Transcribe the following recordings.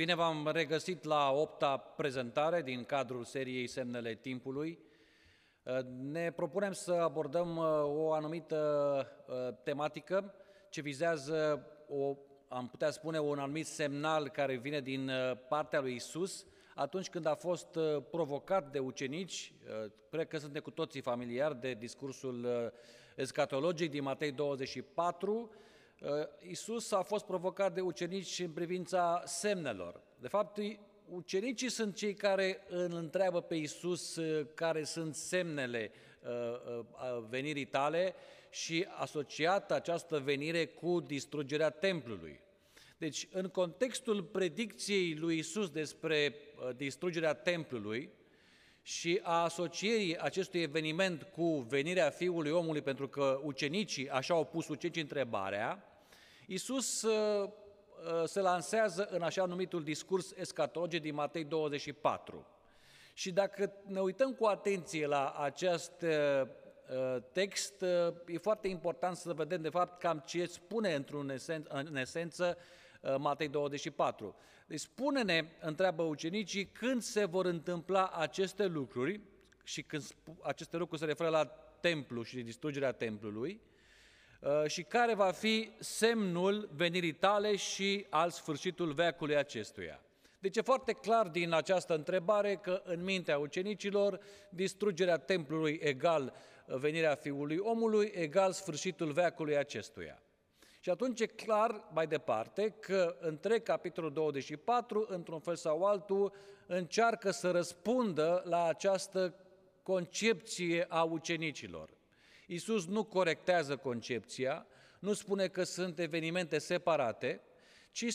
Bine v-am regăsit la opta prezentare din cadrul seriei Semnele Timpului. Ne propunem să abordăm uh, o anumită uh, tematică ce vizează, o, am putea spune, un anumit semnal care vine din uh, partea lui Isus atunci când a fost provocat de ucenici, cred că suntem cu toții familiari de discursul escatologic din Matei 24, Uh, Isus a fost provocat de ucenici în privința semnelor. De fapt, ucenicii sunt cei care îl întreabă pe Isus uh, care sunt semnele uh, venirii tale și asociat această venire cu distrugerea templului. Deci, în contextul predicției lui Isus despre distrugerea templului și a asocierii acestui eveniment cu venirea Fiului Omului, pentru că ucenicii așa au pus ucenicii întrebarea, Iisus uh, uh, se lansează în așa numitul discurs escatologic din Matei 24. Și dacă ne uităm cu atenție la acest uh, text, e foarte important să vedem de fapt cam ce spune într-un esen, în esență Matei 24. Deci spune-ne, întreabă ucenicii, când se vor întâmpla aceste lucruri, și când aceste lucruri se referă la templu și distrugerea templului, Uh, și care va fi semnul venirii tale și al sfârșitul veacului acestuia. Deci e foarte clar din această întrebare că în mintea ucenicilor distrugerea templului egal venirea Fiului Omului egal sfârșitul veacului acestuia. Și atunci e clar mai departe că întreg capitolul 24, într-un fel sau altul, încearcă să răspundă la această concepție a ucenicilor. Iisus nu corectează concepția, nu spune că sunt evenimente separate, ci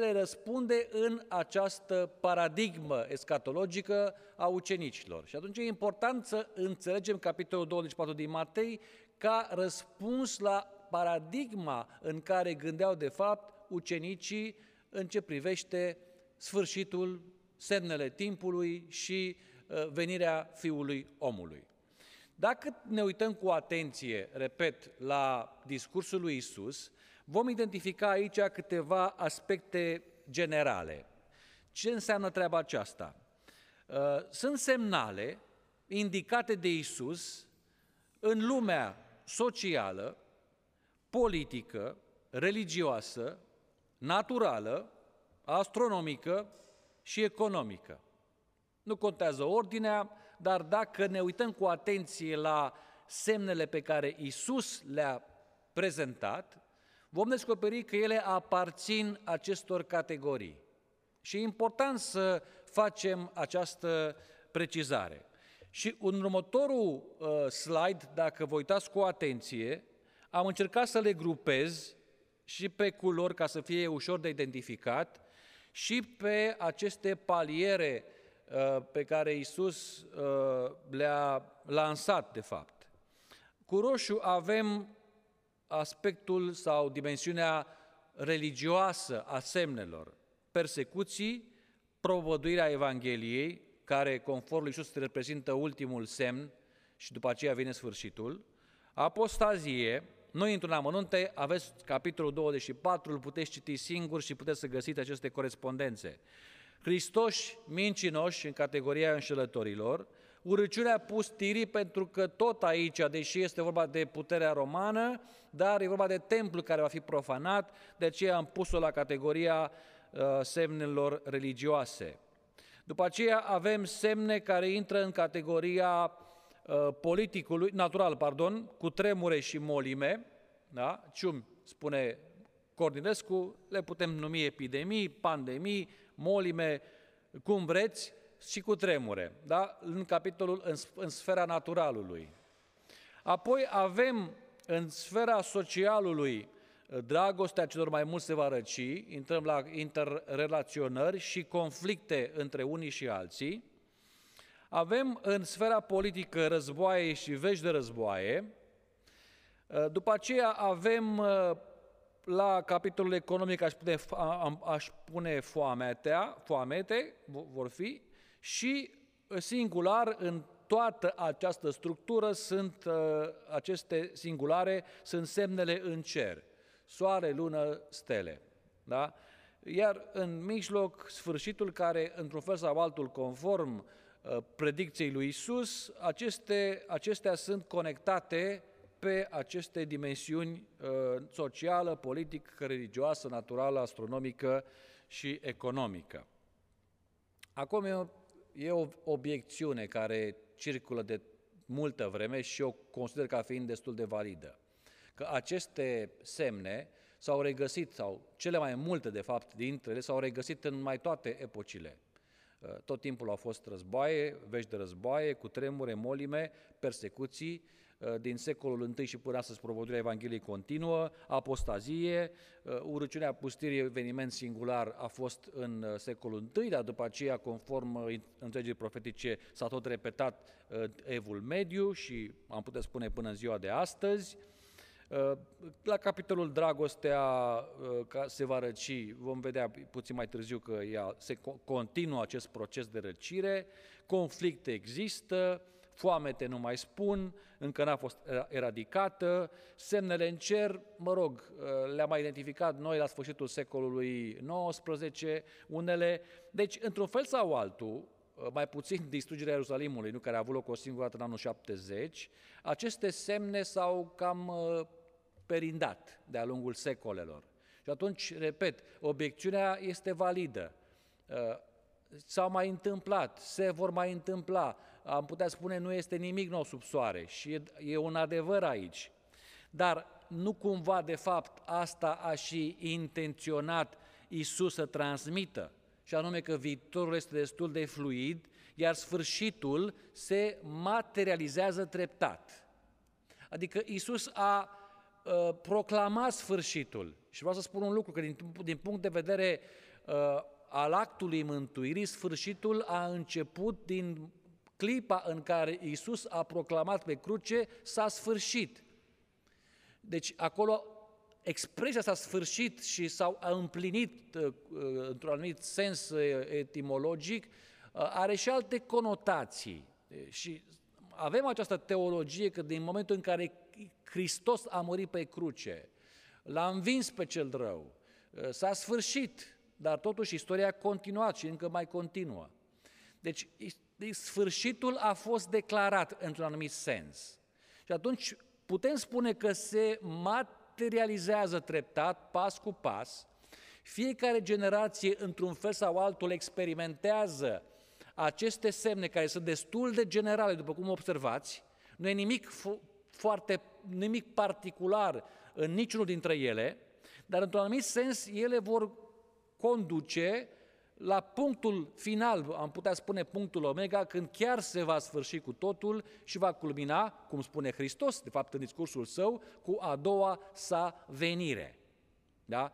le răspunde în această paradigmă escatologică a ucenicilor. Și atunci e important să înțelegem capitolul 24 din Matei ca răspuns la paradigma în care gândeau de fapt ucenicii în ce privește sfârșitul, semnele timpului și uh, venirea Fiului Omului. Dacă ne uităm cu atenție, repet, la discursul lui Isus, vom identifica aici câteva aspecte generale. Ce înseamnă treaba aceasta? Uh, sunt semnale indicate de Isus în lumea socială, politică, religioasă, naturală, astronomică și economică. Nu contează ordinea, dar dacă ne uităm cu atenție la semnele pe care Isus le-a prezentat, vom descoperi că ele aparțin acestor categorii. Și e important să facem această precizare. Și în următorul uh, slide, dacă vă uitați cu atenție, am încercat să le grupez și pe culori ca să fie ușor de identificat și pe aceste paliere Uh, pe care Isus uh, le-a lansat, de fapt. Cu roșu avem aspectul sau dimensiunea religioasă a semnelor, persecuții, provăduirea Evangheliei, care, conform lui Iisus, reprezintă ultimul semn și după aceea vine sfârșitul, apostazie, noi într-un amănunte aveți capitolul 24, îl puteți citi singur și puteți să găsiți aceste corespondențe. Hristoși mincinoși în categoria înșelătorilor, urăciunea pustirii pentru că tot aici, deși este vorba de puterea romană, dar e vorba de templu care va fi profanat, de aceea am pus-o la categoria uh, semnelor religioase. După aceea avem semne care intră în categoria uh, politicului, natural, pardon, cu tremure și molime, da? Cium, spune Cornilescu, le putem numi epidemii, pandemii, molime, cum vreți, și cu tremure, da? în capitolul în, în sfera naturalului. Apoi avem în sfera socialului dragostea celor mai mulți se va răci, intrăm la interrelaționări și conflicte între unii și alții. Avem în sfera politică războaie și vești de războaie. După aceea avem la capitolul economic aș pune, aș pune foametea, foamete, vor fi, și singular în toată această structură sunt uh, aceste singulare, sunt semnele în cer, soare, lună, stele. Da? iar în mijloc sfârșitul care, într-un fel sau altul, conform uh, predicției lui Isus, aceste, acestea sunt conectate pe aceste dimensiuni uh, socială, politică, religioasă, naturală, astronomică și economică. Acum e o, e o obiecțiune care circulă de multă vreme și eu consider ca fiind destul de validă. Că aceste semne s-au regăsit, sau cele mai multe de fapt dintre ele, s-au regăsit în mai toate epocile. Uh, tot timpul au fost războaie, vești de războaie, cu tremure, molime, persecuții, uh, din secolul I și până astăzi propovăduirea Evangheliei continuă, apostazie, uh, urăciunea pustirii, eveniment singular, a fost în secolul I, dar după aceea, conform întregii profetice, s-a tot repetat evul mediu și am putea spune până în ziua de astăzi. Uh, la capitolul Dragostea uh, se va răci, vom vedea puțin mai târziu că ea, se continuă acest proces de răcire, conflicte există, foamete nu mai spun, încă n-a fost eradicată, semnele în cer, mă rog, uh, le-am mai identificat noi la sfârșitul secolului XIX, unele, deci într-un fel sau altul, mai puțin distrugerea Ierusalimului, nu care a avut loc o singură dată în anul 70, aceste semne s-au cam perindat de-a lungul secolelor. Și atunci, repet, obiecțiunea este validă. Uh, s-au mai întâmplat, se vor mai întâmpla, am putea spune nu este nimic nou sub soare și e, e un adevăr aici. Dar nu cumva, de fapt, asta a și intenționat Isus să transmită, și anume că viitorul este destul de fluid, iar sfârșitul se materializează treptat. Adică Isus a uh, proclama sfârșitul. Și vreau să spun un lucru, că din, din punct de vedere uh, al actului mântuirii, sfârșitul a început din clipa în care Isus a proclamat pe cruce, s-a sfârșit. Deci acolo expresia s-a sfârșit și s-a împlinit uh, uh, într-un anumit sens uh, etimologic, are și alte conotații. Și avem această teologie că din momentul în care Hristos a murit pe cruce, l-a învins pe cel rău, s-a sfârșit, dar totuși istoria a continuat și încă mai continuă. Deci sfârșitul a fost declarat într-un anumit sens. Și atunci putem spune că se materializează treptat, pas cu pas, fiecare generație, într-un fel sau altul, experimentează aceste semne care sunt destul de generale, după cum observați, nu e nimic foarte, nimic particular în niciunul dintre ele, dar într-un anumit sens ele vor conduce la punctul final, am putea spune punctul omega, când chiar se va sfârși cu totul și va culmina, cum spune Hristos, de fapt în discursul său, cu a doua sa venire. Da?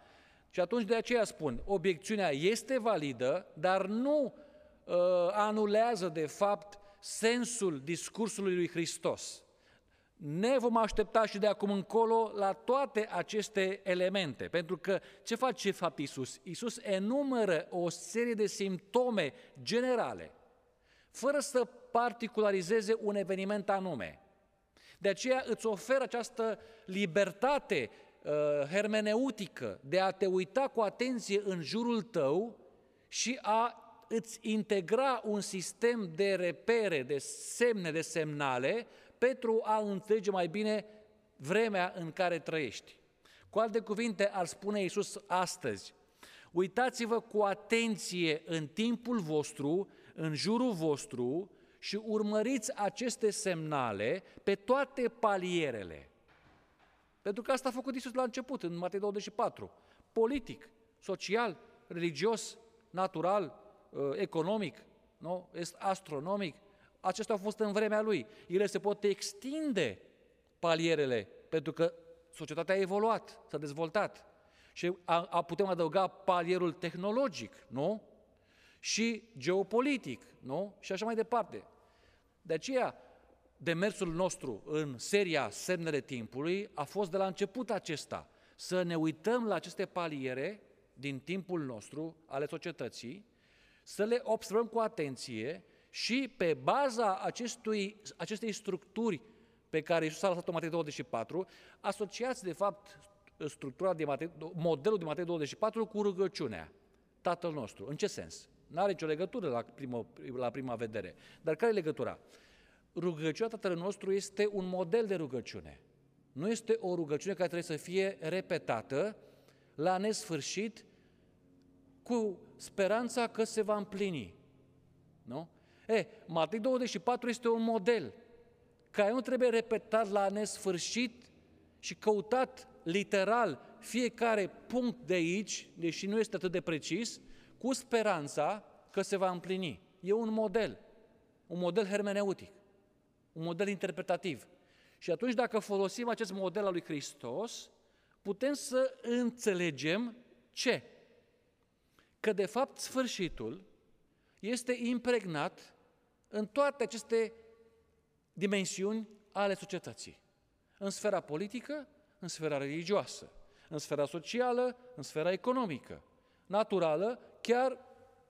Și atunci de aceea spun, obiecțiunea este validă, dar nu uh, anulează de fapt sensul discursului lui Hristos ne vom aștepta și de acum încolo la toate aceste elemente. Pentru că ce face fapt Iisus? Iisus enumără o serie de simptome generale, fără să particularizeze un eveniment anume. De aceea îți oferă această libertate uh, hermeneutică de a te uita cu atenție în jurul tău și a îți integra un sistem de repere, de semne, de semnale, pentru a înțelege mai bine vremea în care trăiești. Cu alte cuvinte, ar spune Iisus astăzi, uitați-vă cu atenție în timpul vostru, în jurul vostru și urmăriți aceste semnale pe toate palierele. Pentru că asta a făcut Iisus la început, în Matei 24. Politic, social, religios, natural, uh, economic, nu? astronomic, acestea au fost în vremea lui. Ele se pot extinde palierele, pentru că societatea a evoluat, s-a dezvoltat. Și a, a, putem adăuga palierul tehnologic, nu? Și geopolitic, nu? Și așa mai departe. De aceea, demersul nostru în seria Semnele Timpului a fost de la început acesta, să ne uităm la aceste paliere din timpul nostru, ale societății, să le observăm cu atenție și pe baza acestui, acestei structuri pe care Iisus a lăsat-o Matei 24, asociați de fapt structura de Matei, modelul de Matei 24 cu rugăciunea. Tatăl nostru. În ce sens? Nu are nicio legătură la, primă, la prima vedere. Dar care e legătura? Rugăciunea Tatăl nostru este un model de rugăciune. Nu este o rugăciune care trebuie să fie repetată la nesfârșit cu speranța că se va împlini. Nu? E, Matei 24 este un model care nu trebuie repetat la nesfârșit și căutat literal fiecare punct de aici, deși nu este atât de precis, cu speranța că se va împlini. E un model, un model hermeneutic, un model interpretativ. Și atunci dacă folosim acest model al lui Hristos, putem să înțelegem ce? Că de fapt sfârșitul este impregnat în toate aceste dimensiuni ale societății. În sfera politică, în sfera religioasă, în sfera socială, în sfera economică, naturală, chiar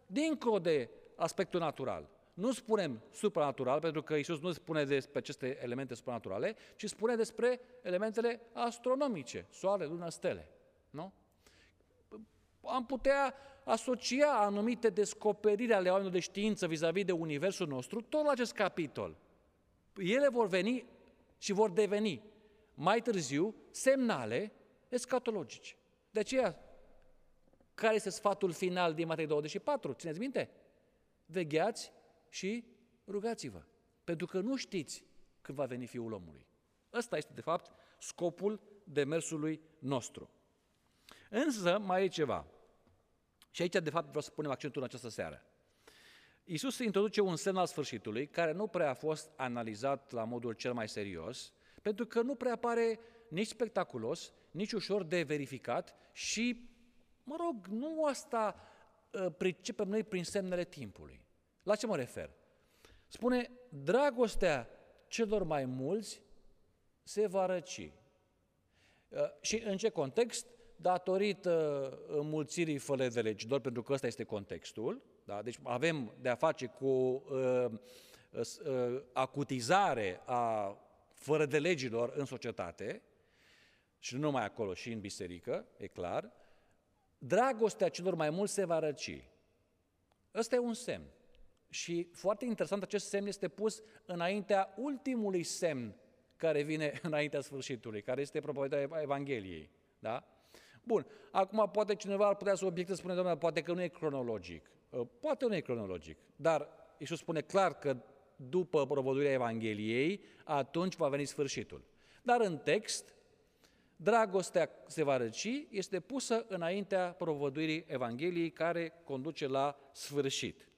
dincolo de aspectul natural. Nu spunem supranatural, pentru că Isus nu spune despre aceste elemente supranaturale, ci spune despre elementele astronomice, soare, lună, stele. Nu? Am putea asocia anumite descoperiri ale oamenilor de știință vis-a-vis de universul nostru tot la acest capitol. Ele vor veni și vor deveni mai târziu semnale escatologice. De aceea, care este sfatul final din Matei 24? Țineți minte? Vegheați și rugați-vă, pentru că nu știți când va veni Fiul omului. Ăsta este, de fapt, scopul demersului nostru. Însă, mai e ceva. Și aici, de fapt, vreau să punem accentul în această seară. Iisus introduce un semn al sfârșitului, care nu prea a fost analizat la modul cel mai serios, pentru că nu prea pare nici spectaculos, nici ușor de verificat și, mă rog, nu asta uh, pricepem noi prin semnele timpului. La ce mă refer? Spune, dragostea celor mai mulți se va răci. Uh, și în ce context? Datorită înmulțirii fără de legi, doar pentru că ăsta este contextul, da? deci avem de a face cu uh, uh, acutizare a fără de legilor în societate, și nu numai acolo, și în biserică, e clar, dragostea celor mai mulți se va răci. Ăsta e un semn. Și foarte interesant, acest semn este pus înaintea ultimului semn care vine înaintea sfârșitului, care este propovăduirea Evangheliei. Da? Bun, acum poate cineva ar putea să obiecte, spune, domnule, poate că nu e cronologic. Uh, poate nu e cronologic, dar Iisus spune clar că după propovăduirea Evangheliei, atunci va veni sfârșitul. Dar în text, dragostea se va răci, este pusă înaintea propovăduirii Evangheliei care conduce la sfârșit.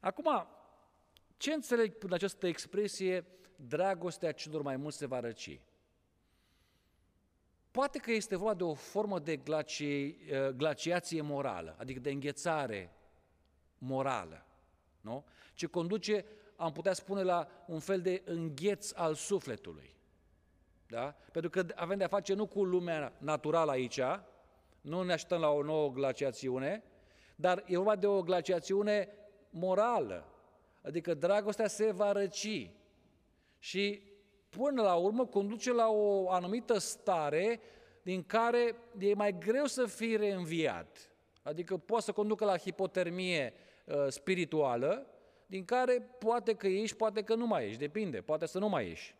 Acum, ce înțeleg prin această expresie, dragostea celor mai mulți se va răci? Poate că este vorba de o formă de glaci, glaciație morală, adică de înghețare morală, nu? ce conduce, am putea spune, la un fel de îngheț al sufletului. Da? Pentru că avem de-a face nu cu lumea naturală aici, nu ne așteptăm la o nouă glaciațiune, dar e vorba de o glaciațiune morală, adică dragostea se va răci și până la urmă conduce la o anumită stare din care e mai greu să fii reînviat. Adică poate să conducă la hipotermie uh, spirituală, din care poate că ieși, poate că nu mai ieși, depinde, poate să nu mai ieși.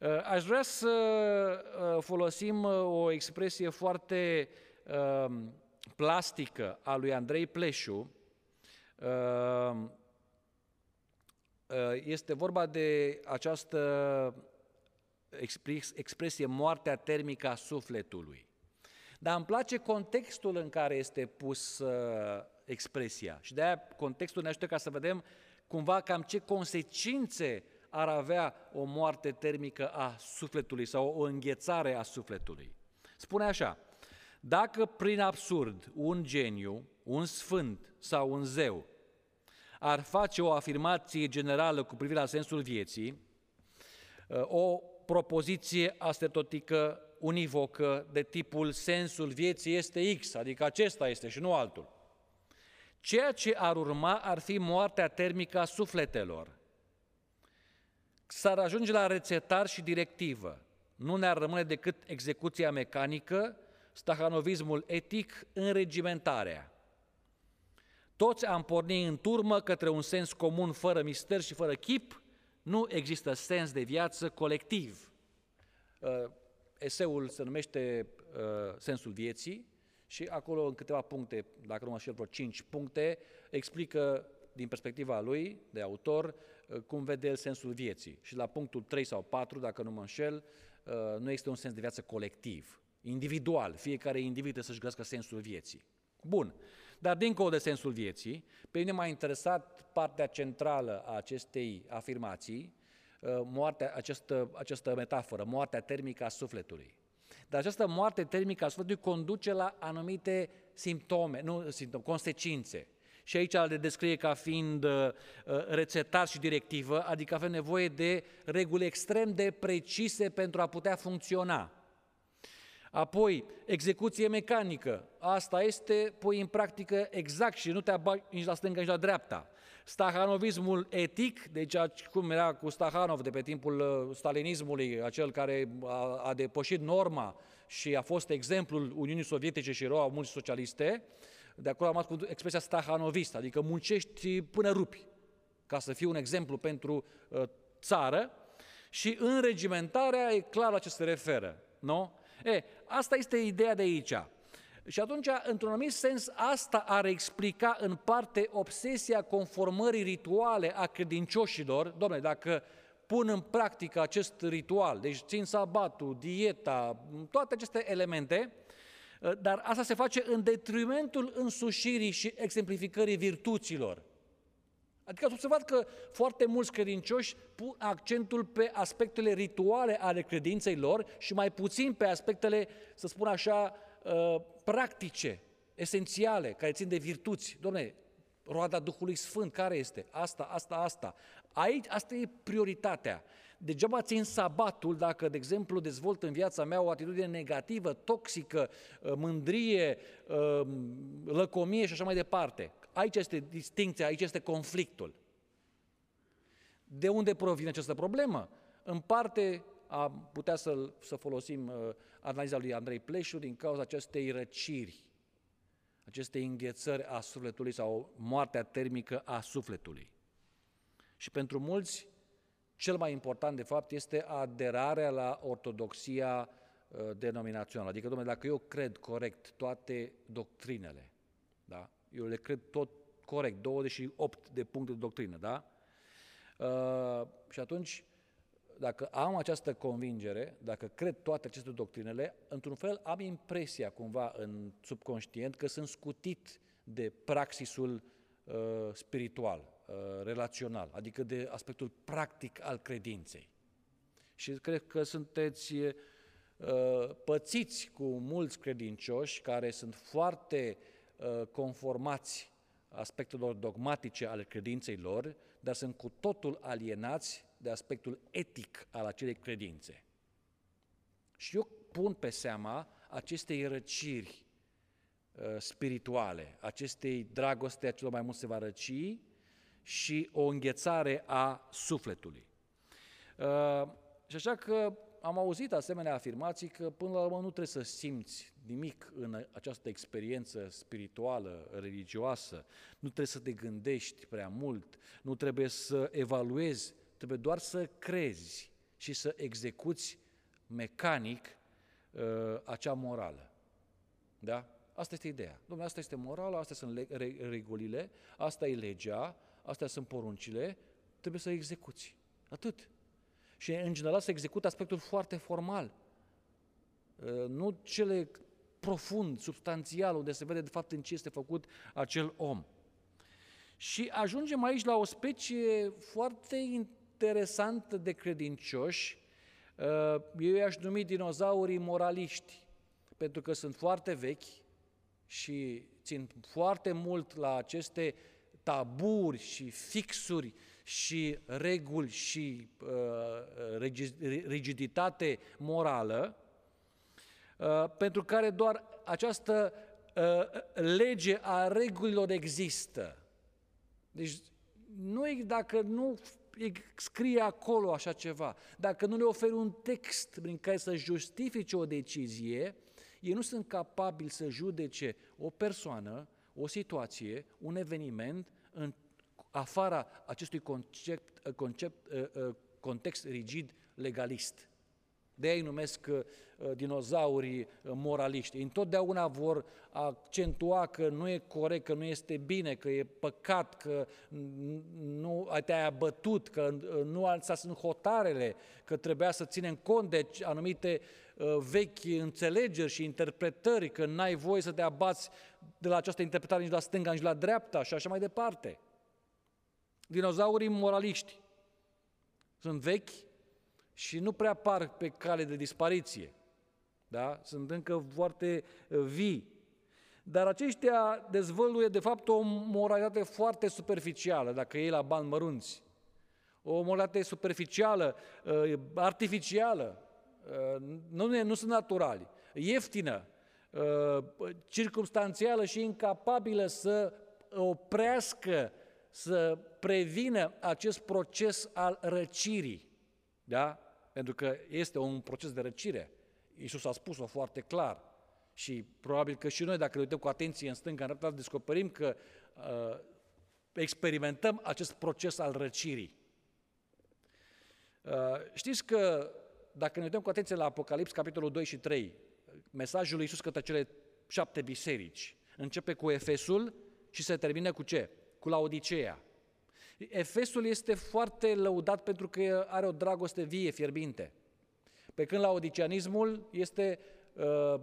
Uh, aș vrea să uh, folosim uh, o expresie foarte uh, plastică a lui Andrei Pleșu, Ehm, eh, este vorba de această expresie moartea termică a sufletului. Dar îmi place contextul în care este pus uh, expresia și de-aia contextul ne ajută ca să vedem cumva cam ce consecințe ar avea o moarte termică a sufletului sau o înghețare a sufletului. Spune așa, dacă prin absurd un geniu, un sfânt sau un zeu ar face o afirmație generală cu privire la sensul vieții, o propoziție astetotică univocă de tipul sensul vieții este X, adică acesta este și nu altul. Ceea ce ar urma ar fi moartea termică a sufletelor. S-ar ajunge la rețetar și directivă. Nu ne-ar rămâne decât execuția mecanică, stahanovismul etic, înregimentarea. Toți am pornit în turmă către un sens comun fără mister și fără chip. Nu există sens de viață colectiv. Uh, eseul se numește uh, Sensul vieții și acolo în câteva puncte, dacă nu mă știu vreo cinci puncte, explică din perspectiva lui, de autor, uh, cum vede el sensul vieții. Și la punctul 3 sau 4, dacă nu mă înșel, nu există un sens de viață colectiv, individual. Fiecare individ trebuie să-și găsească sensul vieții. Bun. Dar dincolo de sensul vieții, pe mine m-a interesat partea centrală a acestei afirmații, uh, moartea, această, această metaforă, moartea termică a sufletului. Dar această moarte termică a sufletului conduce la anumite simptome, nu simptome, consecințe. Și aici le descrie ca fiind uh, uh, rețetat și directivă, adică avem nevoie de reguli extrem de precise pentru a putea funcționa. Apoi, execuție mecanică. Asta este, pui în practică exact și nu te abagi nici la stânga, nici la dreapta. Stahanovismul etic, deci cum era cu Stahanov de pe timpul uh, stalinismului, acel care a, a depășit norma și a fost exemplul Uniunii Sovietice și rău a mulți socialiste, de acolo am cu expresia stahanovist, adică muncești până rupi, ca să fii un exemplu pentru uh, țară și înregimentarea e clar la ce se referă, nu? E, asta este ideea de aici. Și atunci, într-un anumit sens, asta ar explica în parte obsesia conformării rituale a credincioșilor. Domnule, dacă pun în practică acest ritual, deci țin sabatul, dieta, toate aceste elemente, dar asta se face în detrimentul însușirii și exemplificării virtuților. Adică ați observat că foarte mulți credincioși pun accentul pe aspectele rituale ale credinței lor și mai puțin pe aspectele, să spun așa, uh, practice, esențiale, care țin de virtuți. Domne, roada Duhului Sfânt, care este? Asta, asta, asta. Aici, asta e prioritatea. Degeaba țin sabatul dacă, de exemplu, dezvolt în viața mea o atitudine negativă, toxică, uh, mândrie, uh, lăcomie și așa mai departe. Aici este distinția, aici este conflictul. De unde provine această problemă? În parte am putea să, să folosim uh, analiza lui Andrei Pleșu din cauza acestei răciri, acestei înghețări a sufletului sau moartea termică a sufletului. Și pentru mulți, cel mai important de fapt este aderarea la ortodoxia uh, denominațională. Adică, domnule, dacă eu cred corect toate doctrinele, da? Eu le cred tot corect, 28 de puncte de doctrină, da? Uh, și atunci, dacă am această convingere, dacă cred toate aceste doctrinele, într-un fel am impresia cumva în subconștient că sunt scutit de praxisul uh, spiritual, uh, relațional, adică de aspectul practic al credinței. Și cred că sunteți uh, pățiți cu mulți credincioși care sunt foarte uh, Uh, conformați aspectelor dogmatice ale credinței lor, dar sunt cu totul alienați de aspectul etic al acelei credințe. Și eu pun pe seama acestei răciri uh, spirituale, acestei dragoste a celor mai mult se va răci și o înghețare a sufletului. Uh, și așa că am auzit asemenea afirmații că până la urmă nu trebuie să simți nimic în această experiență spirituală, religioasă, nu trebuie să te gândești prea mult, nu trebuie să evaluezi, trebuie doar să crezi și să execuți mecanic uh, acea morală. Da? Asta este ideea. Domnule, asta este morala, astea sunt regulile, asta e legea, astea sunt poruncile, trebuie să execuți. Atât. Și în general se execută aspectul foarte formal, uh, nu cele profund, substanțial, unde se vede de fapt în ce este făcut acel om. Și ajungem aici la o specie foarte interesantă de credincioși, uh, eu i-aș numi dinozaurii moraliști, pentru că sunt foarte vechi și țin foarte mult la aceste taburi și fixuri și reguli și uh, rigiditate morală, uh, pentru care doar această uh, lege a regulilor există. Deci, nu, dacă nu scrie acolo așa ceva, dacă nu le oferi un text prin care să justifice o decizie, ei nu sunt capabili să judece o persoană, o situație, un eveniment în afara acestui concept, concept, context rigid legalist. De ei numesc uh, dinozaurii uh, moraliști. Întotdeauna vor accentua că nu e corect, că nu este bine, că e păcat, că nu te-ai abătut, că uh, nu alța sunt hotarele, că trebuia să ținem cont de anumite vechi înțelegeri și interpretări, că n-ai voie să te abați de la această interpretare nici la stânga, nici la dreapta și așa mai departe. Dinozaurii moraliști sunt vechi, și nu prea par pe cale de dispariție. Da? Sunt încă foarte uh, vii. Dar aceștia dezvăluie de fapt o moralitate foarte superficială, dacă e la bani mărunți. O moralitate superficială, uh, artificială, uh, nu, nu sunt naturali, ieftină, circumstanțială și incapabilă să oprească, să prevină acest proces al răcirii. Da? Pentru că este un proces de răcire. Iisus a spus-o foarte clar. Și probabil că și noi, dacă ne uităm cu atenție în stânga, în dreapta, descoperim că uh, experimentăm acest proces al răcirii. Uh, știți că dacă ne uităm cu atenție la Apocalips, capitolul 2 și 3, mesajul lui Iisus către cele șapte biserici începe cu Efesul și se termină cu ce? Cu Laodiceea. Efesul este foarte lăudat pentru că are o dragoste vie, fierbinte. Pe când la odiceanismul este uh,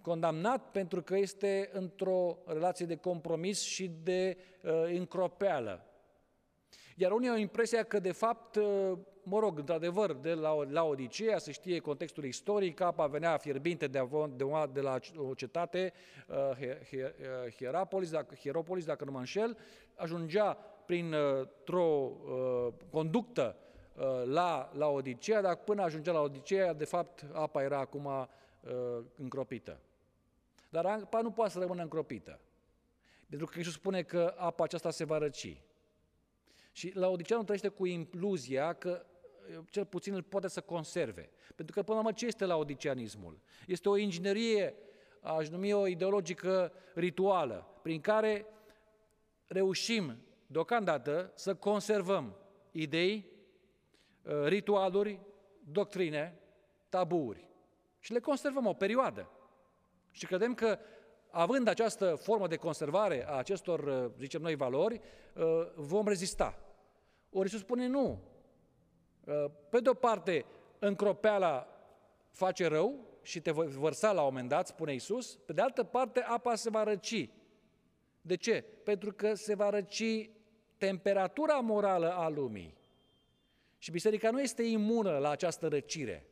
condamnat pentru că este într-o relație de compromis și de uh, încropeală. Iar unii au impresia că, de fapt, uh, mă rog, într-adevăr, de la, la Odiseea, se știe contextul istoric, apa venea fierbinte de, de, de la o cetate, uh, Hierapolis, dacă, Hieropolis, dacă nu mă înșel, ajungea printr-o uh, conductă uh, la, la Odiseea, dar până ajungea la Odiseea, de fapt, apa era acum uh, încropită. Dar apa nu poate să rămână încropită. Pentru că Iisus spune că apa aceasta se va răci. Și la Odiseea nu trăiește cu iluzia că cel puțin îl poate să conserve. Pentru că, până la urmă, ce este la odiceanismul? Este o inginerie, aș numi o ideologică rituală, prin care reușim deocamdată să conservăm idei, uh, ritualuri, doctrine, tabuuri. Și le conservăm o perioadă. Și credem că, având această formă de conservare a acestor, uh, zicem noi, valori, uh, vom rezista. Ori Iisus spune nu. Pe de o parte, încropeala face rău și te voi vărsa la un moment dat, spune Iisus, pe de altă parte, apa se va răci. De ce? Pentru că se va răci temperatura morală a lumii. Și biserica nu este imună la această răcire.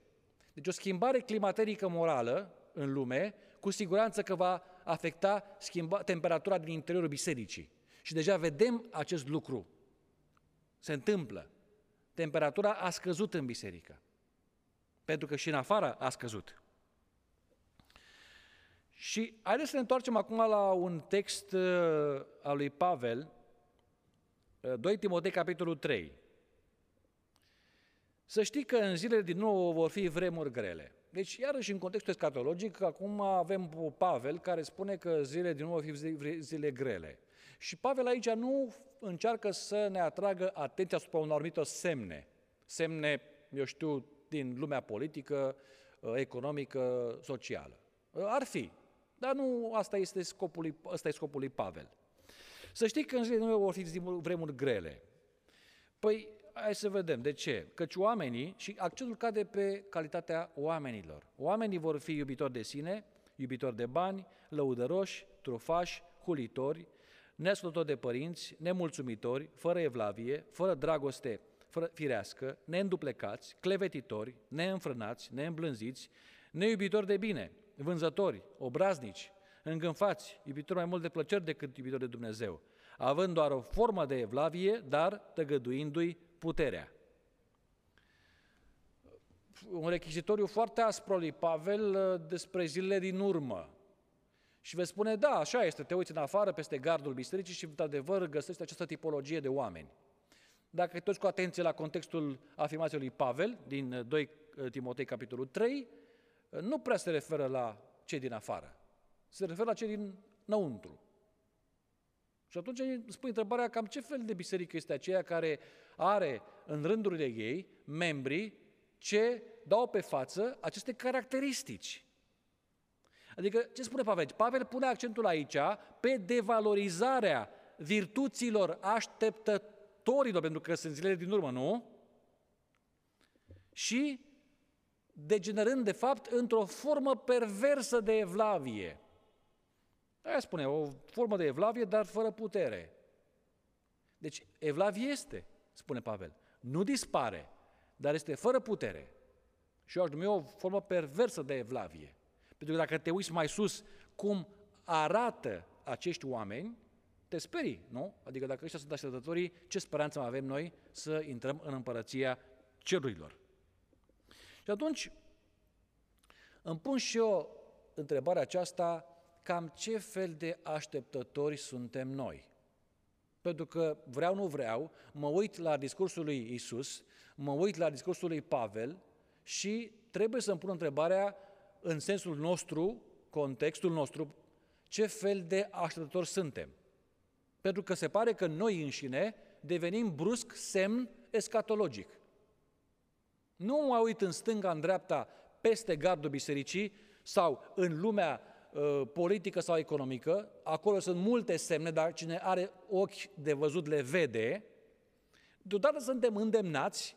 Deci o schimbare climaterică morală în lume, cu siguranță că va afecta schimba, temperatura din interiorul bisericii. Și deja vedem acest lucru. Se întâmplă. Temperatura a scăzut în biserică. Pentru că și în afară a scăzut. Și haideți să ne întoarcem acum la un text uh, al lui Pavel, 2 Timotei, capitolul 3. Să știi că în zilele din nou vor fi vremuri grele. Deci, iarăși, în contextul escatologic, acum avem Pavel care spune că zilele din nou vor fi zile grele. Și Pavel aici nu încearcă să ne atragă atenția asupra unor anumite semne. Semne, eu știu, din lumea politică, economică, socială. Ar fi, dar nu asta este scopul, asta e scopul lui Pavel. Să știi că în zilele noi vor fi vremuri grele. Păi, hai să vedem. De ce? Căci oamenii, și accentul cade pe calitatea oamenilor. Oamenii vor fi iubitori de sine, iubitori de bani, lăudăroși, trufași, hulitori, neascultători de părinți, nemulțumitori, fără evlavie, fără dragoste fără firească, neînduplecați, clevetitori, neînfrânați, neîmblânziți, neiubitori de bine, vânzători, obraznici, îngânfați, iubitori mai mult de plăceri decât iubitori de Dumnezeu, având doar o formă de evlavie, dar tăgăduindu-i puterea. Un rechizitoriu foarte aspru lui Pavel uh, despre zilele din urmă. Și veți spune, da, așa este, te uiți în afară peste gardul bisericii și, într-adevăr, găsești această tipologie de oameni. Dacă te uiți cu atenție la contextul afirmației lui Pavel, din 2 uh, Timotei, capitolul 3, uh, nu prea se referă la cei din afară. Se referă la cei din înăuntru. Și atunci îți pui întrebarea cam ce fel de biserică este aceea care are în rândurile ei membrii ce dau pe față aceste caracteristici. Adică, ce spune Pavel? Pavel pune accentul aici pe devalorizarea virtuților așteptătorilor, pentru că sunt zilele din urmă, nu? Și degenerând, de fapt, într-o formă perversă de evlavie. Aia spune, o formă de evlavie, dar fără putere. Deci, evlavie este, spune Pavel. Nu dispare, dar este fără putere. Și eu aș numi o formă perversă de evlavie. Pentru că dacă te uiți mai sus cum arată acești oameni, te sperii, nu? Adică dacă ăștia sunt așteptătorii, ce speranță mai avem noi să intrăm în împărăția cerurilor? Și atunci îmi pun și eu întrebarea aceasta, cam ce fel de așteptători suntem noi? Pentru că vreau, nu vreau, mă uit la discursul lui Isus, mă uit la discursul lui Pavel și trebuie să-mi pun întrebarea în sensul nostru, contextul nostru, ce fel de așteptători suntem. Pentru că se pare că noi înșine devenim brusc semn escatologic. Nu mă uit în stânga, în dreapta, peste gardul bisericii sau în lumea uh, politică sau economică, acolo sunt multe semne, dar cine are ochi de văzut le vede, deodată suntem îndemnați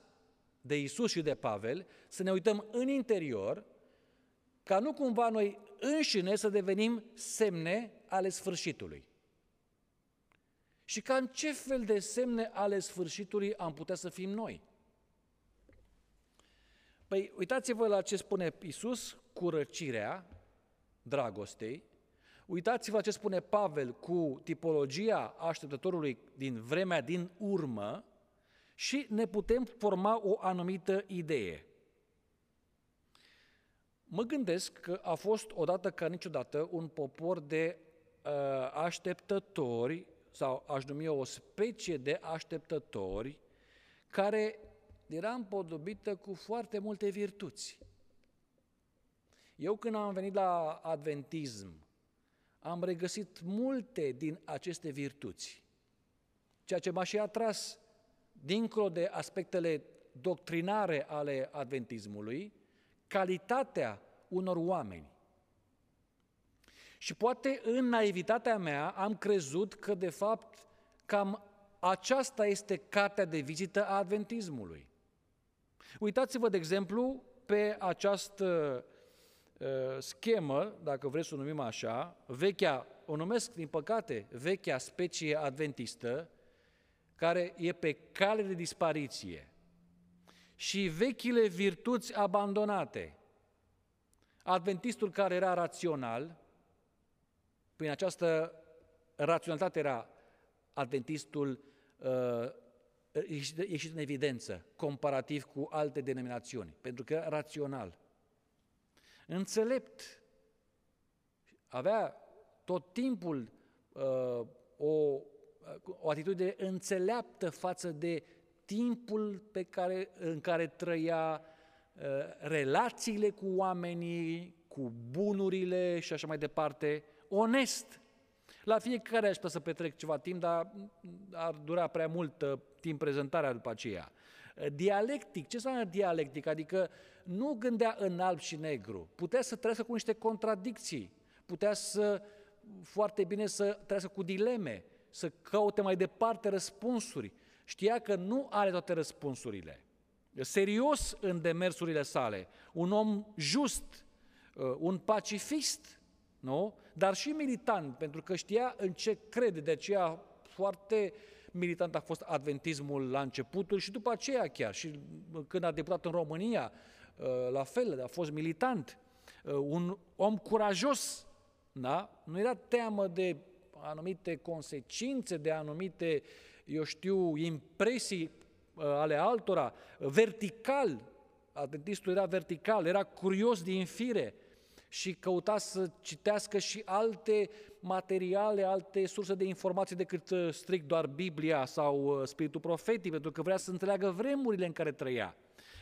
de Isus și de Pavel să ne uităm în interior ca nu cumva noi înșine să devenim semne ale sfârșitului. Și ca în ce fel de semne ale sfârșitului am putea să fim noi? Păi uitați-vă la ce spune Isus cu răcirea dragostei, uitați-vă la ce spune Pavel cu tipologia așteptătorului din vremea din urmă și ne putem forma o anumită idee. Mă gândesc că a fost odată ca niciodată un popor de uh, așteptători, sau aș numi o specie de așteptători, care era împodobită cu foarte multe virtuți. Eu când am venit la adventism, am regăsit multe din aceste virtuți, ceea ce m-a și atras dincolo de aspectele doctrinare ale adventismului, calitatea unor oameni. Și poate în naivitatea mea am crezut că de fapt cam aceasta este cartea de vizită a adventismului. Uitați-vă, de exemplu, pe această uh, schemă, dacă vreți să o numim așa, vechea, o numesc din păcate, vechea specie adventistă, care e pe cale de dispariție și vechile virtuți abandonate. Adventistul care era rațional, prin această raționalitate era adventistul uh, ieșit în evidență, comparativ cu alte denominațiuni, pentru că era rațional. Înțelept, avea tot timpul uh, o, o atitudine înțeleaptă față de timpul pe care, în care trăia, uh, relațiile cu oamenii, cu bunurile și așa mai departe, onest. La fiecare aș putea să petrec ceva timp, dar ar dura prea mult uh, timp prezentarea după aceea. Uh, dialectic, ce înseamnă dialectic? Adică nu gândea în alb și negru, putea să trăiască cu niște contradicții, putea să foarte bine să trăiască cu dileme, să caute mai departe răspunsuri. Știa că nu are toate răspunsurile. Serios în demersurile sale, un om just, uh, un pacifist, nu? Dar și militant, pentru că știa în ce crede, de aceea foarte militant a fost adventismul la începutul și după aceea chiar. Și când a deputat în România, uh, la fel, a fost militant. Uh, un om curajos, da? Nu era teamă de anumite consecințe, de anumite, eu știu, impresii uh, ale altora, vertical, adventistul era vertical, era curios din fire, și căuta să citească și alte materiale, alte surse de informații decât uh, strict doar Biblia sau uh, Spiritul Profetic, pentru că vrea să înțeleagă vremurile în care trăia.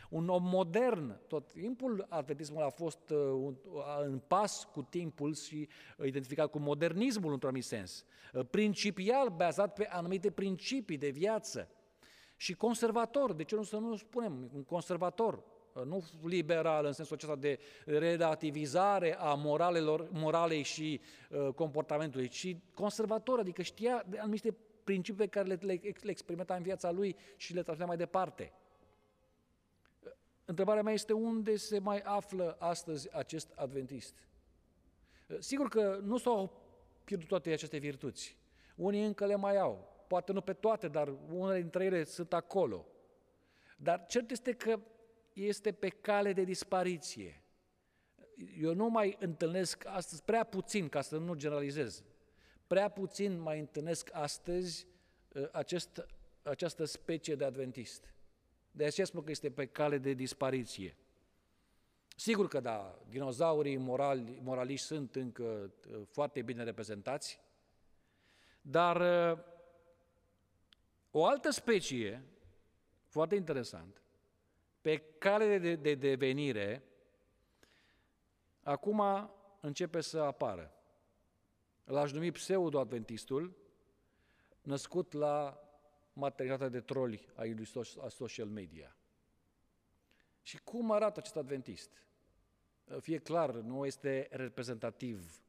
Un om modern. Tot timpul adventismul a fost uh, în pas cu timpul și identificat cu modernismul într-un anumit sens. Uh, principial, bazat pe anumite principii de viață. Și conservator, de ce nu să nu spunem, un conservator, uh, nu liberal în sensul acesta de relativizare a moralelor, moralei și uh, comportamentului, ci conservator, adică știa de anumite principii pe care le, le, le experimenta în viața lui și le transmitea mai departe. Întrebarea mea este unde se mai află astăzi acest adventist? Sigur că nu s-au pierdut toate aceste virtuți. Unii încă le mai au. Poate nu pe toate, dar unele dintre ele sunt acolo. Dar cert este că este pe cale de dispariție. Eu nu mai întâlnesc astăzi, prea puțin, ca să nu generalizez, prea puțin mai întâlnesc astăzi ă, acest, această specie de adventist. De aceea spun că este pe cale de dispariție. Sigur că da, dinozaurii morali, moraliști sunt încă uh, foarte bine reprezentați, dar uh, o altă specie, foarte interesant, pe cale de, de devenire, acum începe să apară. L-aș numi pseudo-adventistul, născut la materialitatea de troli a lui a social media. Și cum arată acest adventist? Fie clar, nu este reprezentativ,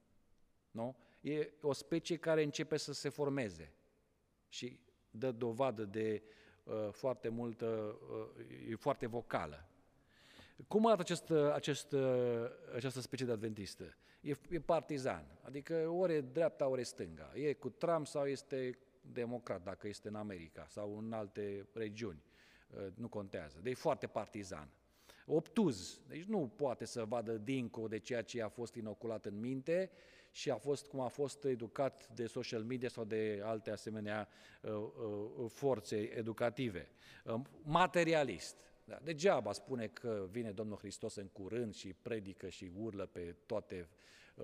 nu? E o specie care începe să se formeze și dă dovadă de uh, foarte multă, uh, e foarte vocală. Cum arată acest, acest, uh, această specie de adventistă? E, e partizan, adică ori e dreapta, ori e stânga. E cu Trump sau este democrat, dacă este în America sau în alte regiuni, uh, nu contează. Deci foarte partizan. Obtuz, deci nu poate să vadă dincolo de ceea ce a fost inoculat în minte și a fost cum a fost educat de social media sau de alte asemenea uh, uh, forțe educative. Materialist, da, degeaba spune că vine Domnul Hristos în curând și predică și urlă pe toate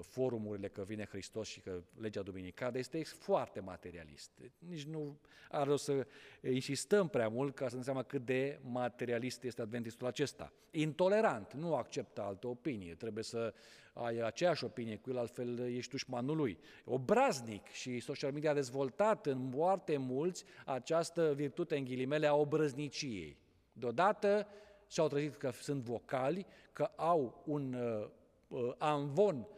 forumurile că vine Hristos și că legea duminicală, este foarte materialist. Nici nu are o să insistăm prea mult ca să înseamnă cât de materialist este adventistul acesta. Intolerant, nu acceptă altă opinie, trebuie să ai aceeași opinie cu el, altfel ești dușmanul lui. Obraznic și social media a dezvoltat în foarte mulți această virtute în ghilimele a obrăzniciei. Deodată și-au trezit că sunt vocali, că au un uh, uh amvon Uh,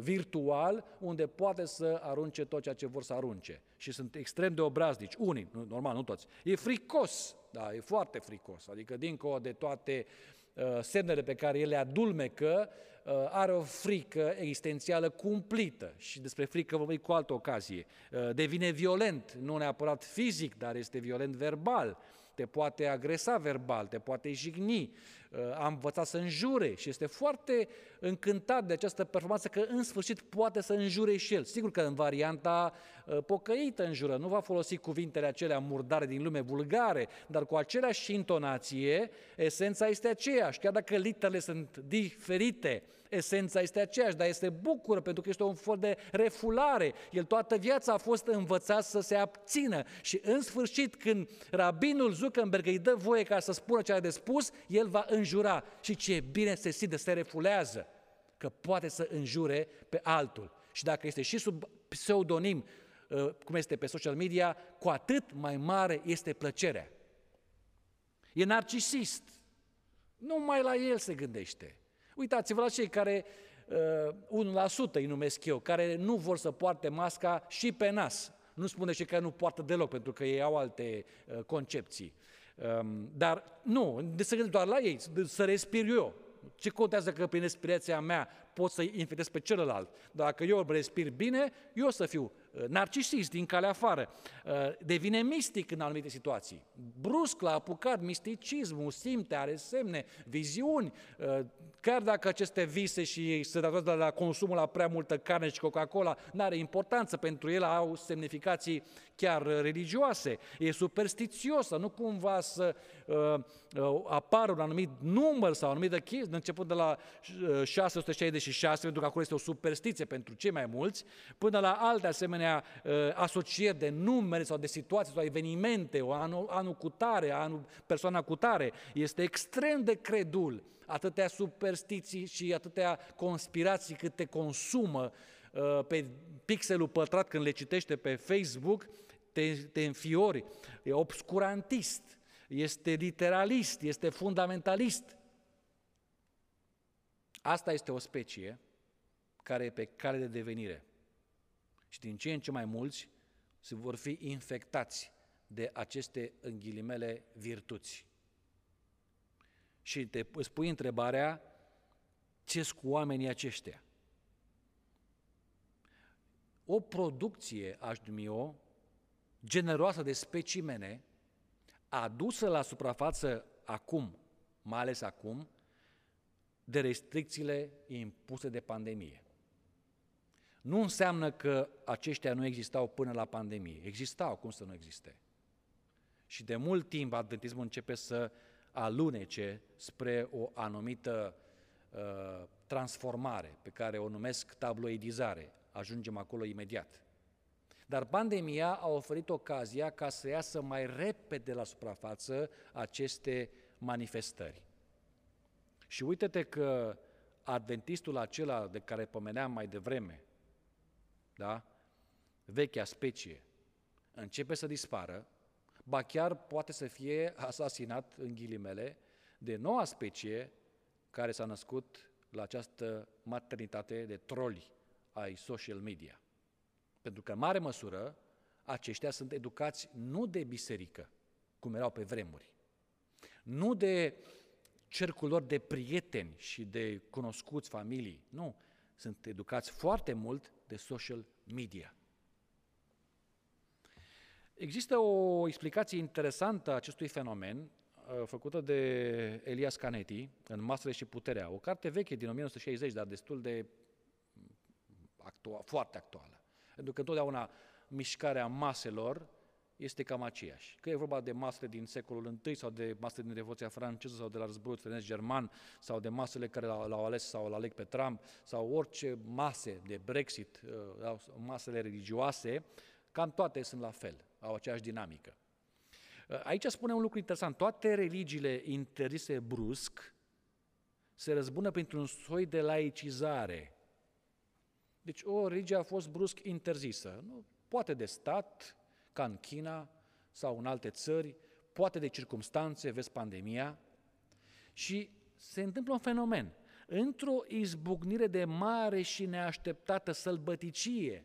virtual unde poate să arunce tot ceea ce vor să arunce. Și sunt extrem de obraznici, unii, normal, nu toți. E fricos, da, e foarte fricos, adică dincolo de toate uh, semnele pe care ele adulmecă, uh, are o frică existențială cumplită și despre frică vorbim cu altă ocazie. Uh, devine violent, nu neapărat fizic, dar este violent verbal, te poate agresa verbal, te poate jigni, uh, a învățat să înjure și este foarte încântat de această performanță că în sfârșit poate să înjure și el. Sigur că în varianta uh, pocăită înjură, nu va folosi cuvintele acelea murdare din lume, vulgare, dar cu aceleași intonație, esența este aceeași, chiar dacă literele sunt diferite, esența este aceeași, dar este bucură pentru că este un fel de refulare. El toată viața a fost învățat să se abțină și în sfârșit când rabinul Zuckerberg îi dă voie ca să spună ce are de spus, el va înjura și ce bine se simte, se refulează că poate să înjure pe altul. Și dacă este și sub pseudonim, uh, cum este pe social media, cu atât mai mare este plăcerea. E narcisist. Numai la el se gândește. Uitați-vă la cei care, uh, 1% îi numesc eu, care nu vor să poarte masca și pe nas. Nu spune și că nu poartă deloc, pentru că ei au alte uh, concepții. Um, dar nu, se gândesc doar la ei, să respir eu. Ce contează că prin respirația mea pot să infectez pe celălalt? Dacă eu respir bine, eu o să fiu uh, narcisist din calea afară. Uh, devine mistic în anumite situații. Brusc l-a apucat misticismul, simte, are semne, viziuni, uh, chiar dacă aceste vise și se datorează la consumul la prea multă carne și Coca-Cola, nu are importanță, pentru el au semnificații chiar religioase. E superstițios, nu cumva să uh, uh, apară un anumit număr sau o anumită chestie, începând de la 666 66, pentru că acolo este o superstiție pentru cei mai mulți, până la alte asemenea uh, asocieri de numere sau de situații sau evenimente, o anul, anul cutare, anul persoana cutare, este extrem de credul, atâtea superstiții și atâtea conspirații cât te consumă uh, pe pixelul pătrat când le citește pe Facebook, te, te înfiori, e obscurantist, este literalist, este fundamentalist. Asta este o specie care e pe cale de devenire. Și din ce în ce mai mulți se vor fi infectați de aceste înghilimele virtuți. Și te îți pui întrebarea, ce cu oamenii aceștia? O producție, aș numi o, generoasă de specimene, adusă la suprafață acum, mai ales acum, de restricțiile impuse de pandemie. Nu înseamnă că aceștia nu existau până la pandemie. Existau, cum să nu existe. Și de mult timp adventismul începe să alunece spre o anumită uh, transformare pe care o numesc tabloidizare. Ajungem acolo imediat. Dar pandemia a oferit ocazia ca să iasă mai repede la suprafață aceste manifestări. Și uite-te că adventistul acela de care pomeneam mai devreme, da? vechea specie, începe să dispară, ba chiar poate să fie asasinat, în ghilimele, de noua specie care s-a născut la această maternitate de troli ai social media. Pentru că, în mare măsură, aceștia sunt educați nu de biserică, cum erau pe vremuri, nu de cercul lor de prieteni și de cunoscuți familii. Nu, sunt educați foarte mult de social media. Există o explicație interesantă a acestui fenomen, uh, făcută de Elias Canetti în Masele și Puterea, o carte veche din 1960, dar destul de actua- foarte actuală. Pentru că întotdeauna mișcarea maselor este cam aceeași. Că e vorba de masele din secolul I sau de masele din Revoluția franceză sau de la războiul străinesc german sau de masele care l-au ales sau l aleg pe Trump sau orice mase de Brexit, uh, masele religioase, cam toate sunt la fel, au aceeași dinamică. Uh, aici spune un lucru interesant. Toate religiile interzise brusc se răzbună printr-un soi de laicizare. Deci o religie a fost brusc interzisă. Nu, poate de stat, ca în China sau în alte țări, poate de circumstanțe, vezi pandemia, și se întâmplă un fenomen. Într-o izbucnire de mare și neașteptată sălbăticie,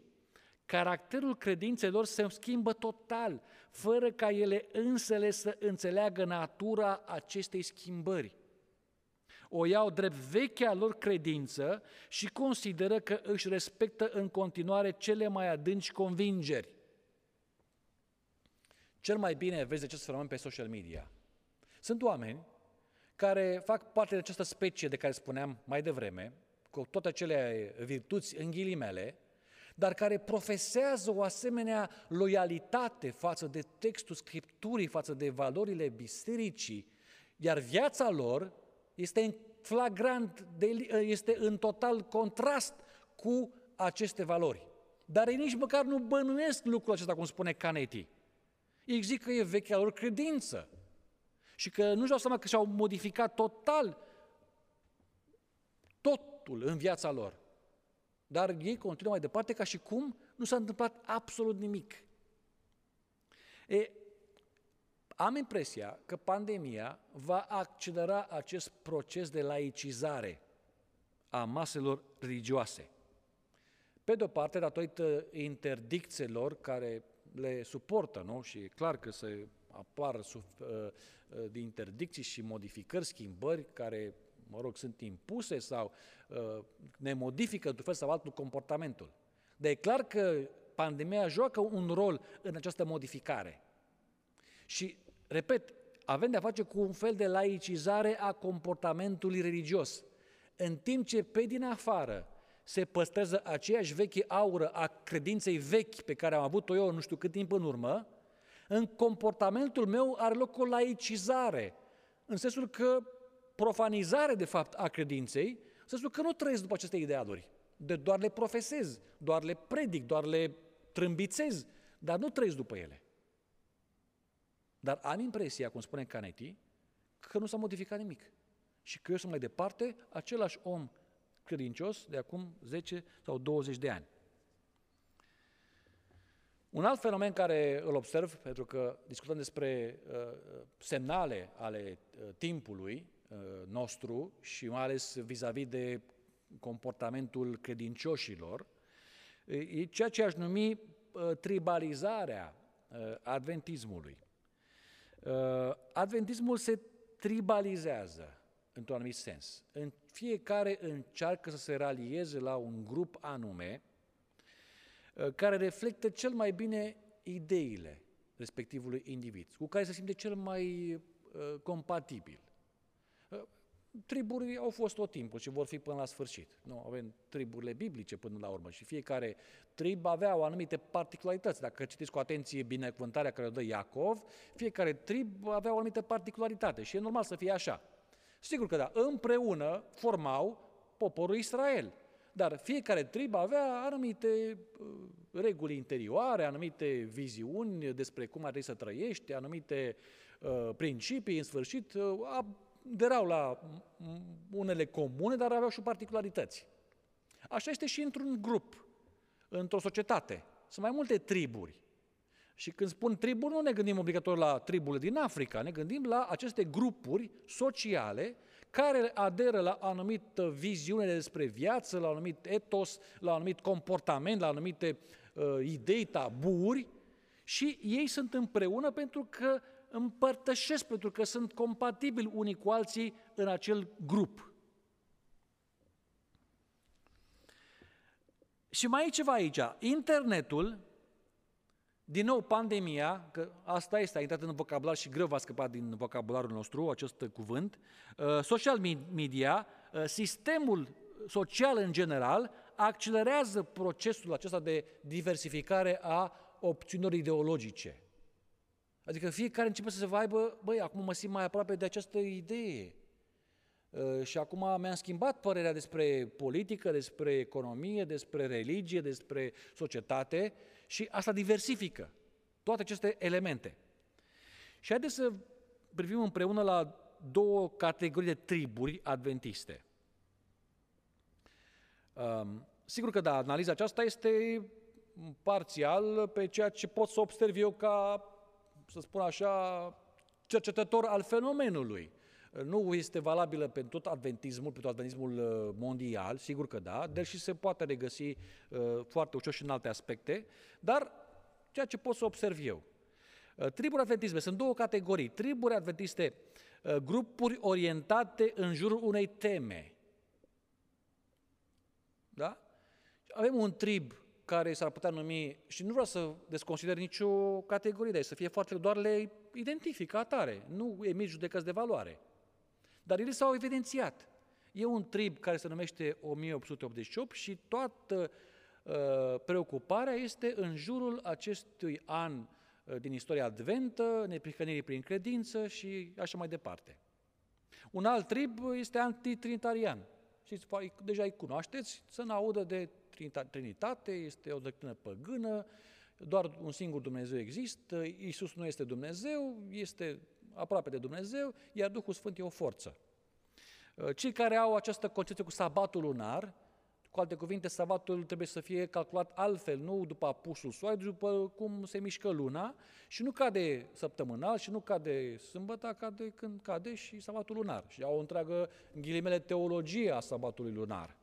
caracterul credințelor se schimbă total, fără ca ele însele să înțeleagă natura acestei schimbări. O iau drept vechea lor credință și consideră că își respectă în continuare cele mai adânci convingeri. Cel mai bine vezi acest fenomen pe social media. Sunt oameni care fac parte de această specie de care spuneam mai devreme, cu toate acele virtuți în ghilimele, dar care profesează o asemenea loialitate față de textul Scripturii, față de valorile bisericii, iar viața lor este în flagrant, este în total contrast cu aceste valori. Dar ei nici măcar nu bănuiesc lucrul acesta, cum spune Canetti. Ei zic că e vechea lor credință și că nu-și dau seama că și-au modificat total totul în viața lor. Dar ei continuă mai departe ca și cum nu s-a întâmplat absolut nimic. E, am impresia că pandemia va accelera acest proces de laicizare a maselor religioase. Pe de-o parte, datorită interdicțiilor care le suportă, nu? Și e clar că se apar sub, uh, uh, de interdicții și modificări, schimbări care, mă rog, sunt impuse sau uh, ne modifică într-un fel sau altul comportamentul. Dar e clar că pandemia joacă un rol în această modificare. Și, repet, avem de-a face cu un fel de laicizare a comportamentului religios. În timp ce pe din afară se păstrează aceeași veche aură a credinței vechi pe care am avut-o eu nu știu cât timp în urmă, în comportamentul meu are loc o laicizare, în sensul că profanizare, de fapt, a credinței Să spun că nu trăiesc după aceste idealuri, de doar le profesez, doar le predic, doar le trâmbițez, dar nu trăiesc după ele. Dar am impresia, cum spune Canetti, că nu s-a modificat nimic. Și că eu sunt mai departe același om credincios de acum 10 sau 20 de ani. Un alt fenomen care îl observ, pentru că discutăm despre uh, semnale ale uh, timpului uh, nostru și mai ales vis-a-vis de comportamentul credincioșilor, e ceea ce aș numi uh, tribalizarea uh, adventismului. Uh, adventismul se tribalizează într-un anumit sens. În fiecare încearcă să se ralieze la un grup anume uh, care reflectă cel mai bine ideile respectivului individ, cu care se simte cel mai uh, compatibil. Uh, triburile au fost tot timpul și vor fi până la sfârșit. Nu, avem triburile biblice până la urmă și fiecare trib avea o anumite particularități. Dacă citiți cu atenție binecuvântarea care o dă Iacov, fiecare trib avea o anumită particularitate și e normal să fie așa. Sigur că da, împreună formau poporul Israel. Dar fiecare trib avea anumite uh, reguli interioare, anumite viziuni despre cum ar trebui să trăiești, anumite uh, principii, în sfârșit, uh, aderau la unele comune, dar aveau și particularități. Așa este și într-un grup, într-o societate. Sunt mai multe triburi. Și când spun triburi, nu ne gândim obligatoriu la triburile din Africa, ne gândim la aceste grupuri sociale care aderă la anumită viziune despre viață, la anumit etos, la anumit comportament, la anumite uh, idei, taburi și ei sunt împreună pentru că împărtășesc, pentru că sunt compatibili unii cu alții în acel grup. Și mai e ceva aici. Internetul din nou, pandemia, că asta este, a intrat în vocabular și greu va scăpa din vocabularul nostru acest cuvânt, uh, social media, uh, sistemul social în general, accelerează procesul acesta de diversificare a opțiunilor ideologice. Adică fiecare începe să se aibă, băi, acum mă simt mai aproape de această idee. Uh, și acum mi-am schimbat părerea despre politică, despre economie, despre religie, despre societate și asta diversifică toate aceste elemente. Și haideți să privim împreună la două categorii de triburi adventiste. Um, sigur că da, analiza aceasta este parțial pe ceea ce pot să observ eu ca, să spun așa, cercetător al fenomenului. Nu este valabilă pentru tot adventismul, pentru adventismul uh, mondial, sigur că da, deși se poate regăsi uh, foarte ușor și în alte aspecte, dar ceea ce pot să observ eu. Uh, triburi adventisme sunt două categorii. Triburi adventiste, grupuri orientate în jurul unei teme. Da? Avem un trib care s-ar putea numi, și nu vreau să desconsider nicio categorie, dar să fie foarte, doar le identifică atare, nu emit judecăți de valoare. Dar ele s-au evidențiat. E un trib care se numește 1888 și toată uh, preocuparea este în jurul acestui an uh, din istoria adventă, neprihănirii prin credință și așa mai departe. Un alt trib este antitrinitarian. Și deja îi cunoașteți, să ne audă de Trinitate, este o doctrină păgână, doar un singur Dumnezeu există, Iisus nu este Dumnezeu, este aproape de Dumnezeu, iar Duhul Sfânt e o forță. Uh, cei care au această concepție cu sabatul lunar, cu alte cuvinte, sabatul trebuie să fie calculat altfel, nu după apusul soarelui, după cum se mișcă luna și nu cade săptămânal și nu cade sâmbătă, cade când cade și sabatul lunar. Și au o întreagă, în ghilimele, teologie a sabatului lunar.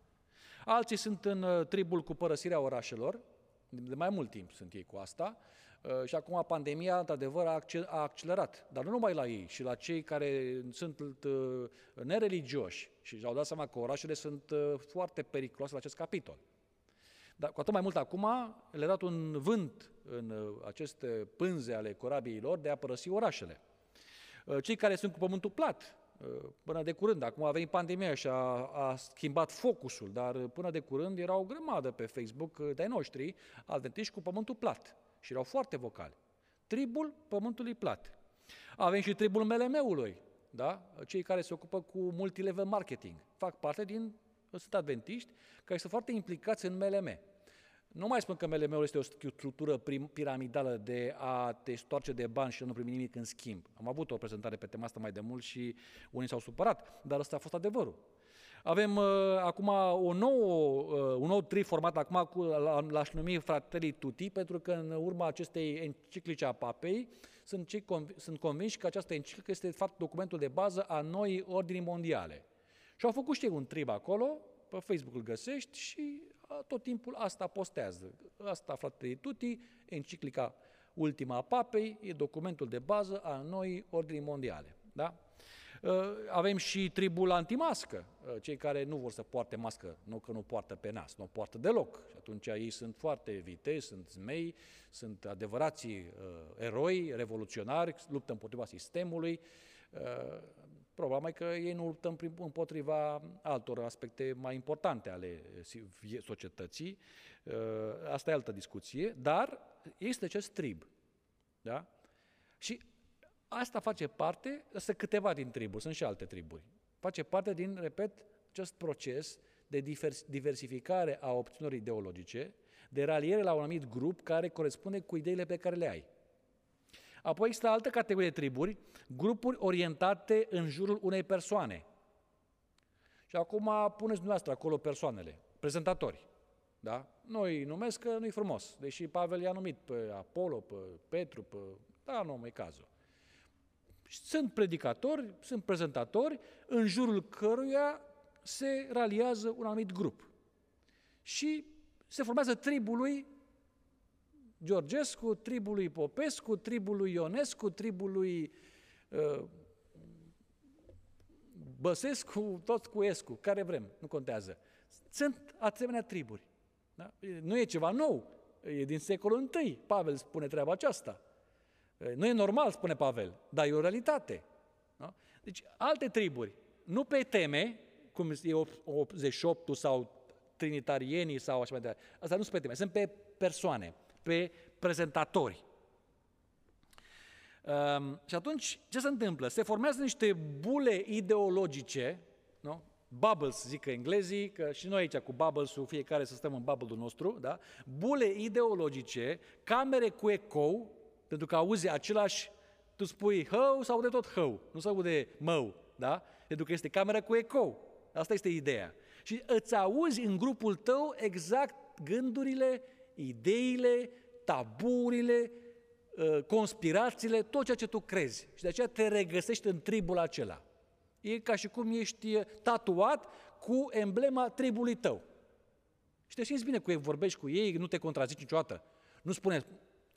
Alții sunt în uh, tribul cu părăsirea orașelor, de mai mult timp sunt ei cu asta, Uh, și acum pandemia, într-adevăr, a accelerat. Dar nu numai la ei, și la cei care sunt uh, nereligioși și au dat seama că orașele sunt uh, foarte periculoase la acest capitol. Dar cu atât mai mult acum le-a dat un vânt în aceste pânze ale corabiilor de a părăsi orașele. Cei care sunt cu pământul plat, până de curând, acum a venit pandemia și a, a schimbat focusul, dar până de curând era o grămadă pe Facebook de-ai noștri, adventiști cu pământul plat și erau foarte vocali. Tribul pământului plat. Avem și tribul MLM-ului, da? cei care se ocupă cu multilevel marketing. Fac parte din sunt adventiști, care sunt foarte implicați în MLM. Nu mai spun că MLM-ul este o structură piramidală de a te stoarce de bani și nu primi nimic în schimb. Am avut o prezentare pe tema asta mai de mult și unii s-au supărat, dar ăsta a fost adevărul. Avem uh, acum o nouă, uh, un nou tri format acum cu, l-aș numi Fratelli Tutti, pentru că în urma acestei enciclice a papei sunt, cei conv- sunt convinși că această enciclică este de fapt documentul de bază a noii ordini mondiale. Și au făcut și ei un trib acolo, pe Facebook îl găsești și tot timpul asta postează. Asta, frate Tuti, enciclica ultima a papei, e documentul de bază a noii ordini mondiale. Da? Ă, avem și tribul antimască, ă, cei care nu vor să poarte mască, nu că nu poartă pe nas, nu o poartă deloc. Și atunci ei sunt foarte vitezi, sunt zmei, sunt adevărații uh, eroi, revoluționari, luptă împotriva sistemului. Uh, Problema e că ei nu luptă împotriva altor aspecte mai importante ale societății. Uh, asta e altă discuție, dar este acest trib. Da? Și asta face parte, sunt câteva din triburi, sunt și alte triburi. Face parte din, repet, acest proces de diversificare a opțiunilor ideologice, de raliere la un anumit grup care corespunde cu ideile pe care le ai. Apoi există altă categorie de triburi, grupuri orientate în jurul unei persoane. Și acum puneți dumneavoastră acolo persoanele, prezentatori. Da? Noi numesc că nu-i frumos, deși Pavel i-a numit pe Apollo, pe Petru, pe... Da, nu, e cazul. Sunt predicatori, sunt prezentatori, în jurul căruia se raliază un anumit grup. Și se formează tribului Georgescu, tribul lui Popescu, tribul lui Ionescu, tribul lui uh, Băsescu, tot cu Escu, care vrem, nu contează. Sunt asemenea triburi. Da? Nu e ceva nou, e din secolul I. Pavel spune treaba aceasta. Nu e normal, spune Pavel, dar e o realitate. Da? Deci, alte triburi, nu pe teme, cum e 88 sau trinitarienii sau așa mai departe. Asta nu sunt pe teme, sunt pe persoane pe prezentatori. Um, și atunci, ce se întâmplă? Se formează niște bule ideologice, nu? bubbles, zic englezii, că și noi aici cu bubbles-ul, fiecare să stăm în bubble-ul nostru, da? bule ideologice, camere cu ecou, pentru că auzi același, tu spui hău sau de tot hău, nu se aude mău, da? Pentru că este camera cu ecou. Asta este ideea. Și îți auzi în grupul tău exact gândurile, ideile, taburile, ă, conspirațiile, tot ceea ce tu crezi. Și de aceea te regăsești în tribul acela. E ca și cum ești tatuat cu emblema tribului tău. Și te simți bine cu ei, vorbești cu ei, nu te contrazici niciodată. Nu spune,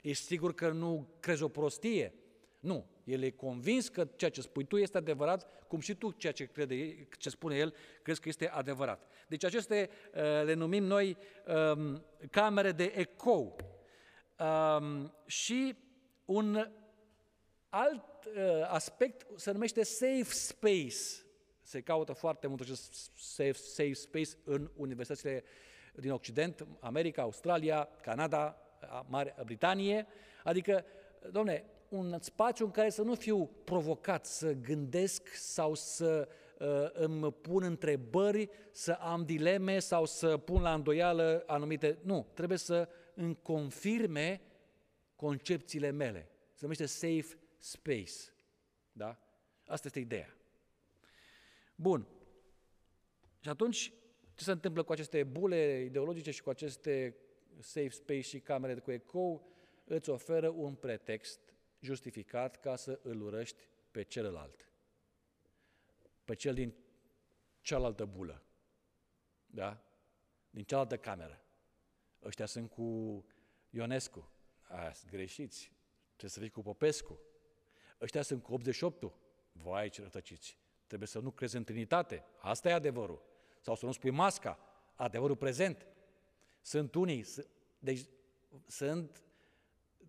ești sigur că nu crezi o prostie? Nu, el e convins că ceea ce spui tu este adevărat, cum și tu ceea ce, crede, ce spune el, crezi că este adevărat. Deci aceste uh, le numim noi um, camere de ecou. Um, și un alt uh, aspect se numește safe space. Se caută foarte mult acest safe, safe space în universitățile din Occident, America, Australia, Canada, Marea Britanie. Adică, domne, un spațiu în care să nu fiu provocat să gândesc sau să uh, îmi pun întrebări, să am dileme sau să pun la îndoială anumite... Nu, trebuie să îmi confirme concepțiile mele. Se numește safe space. Da? Asta este ideea. Bun. Și atunci, ce se întâmplă cu aceste bule ideologice și cu aceste safe space și camere cu ecou? Îți oferă un pretext justificat ca să îl urăști pe celălalt, pe cel din cealaltă bulă, da? din cealaltă cameră. Ăștia sunt cu Ionescu, aia sunt greșiți, trebuie să fii cu Popescu. Ăștia sunt cu 88-ul, vai ce rătăciți, trebuie să nu crezi în Trinitate, asta e adevărul. Sau să nu spui masca, adevărul prezent. Sunt unii, deci sunt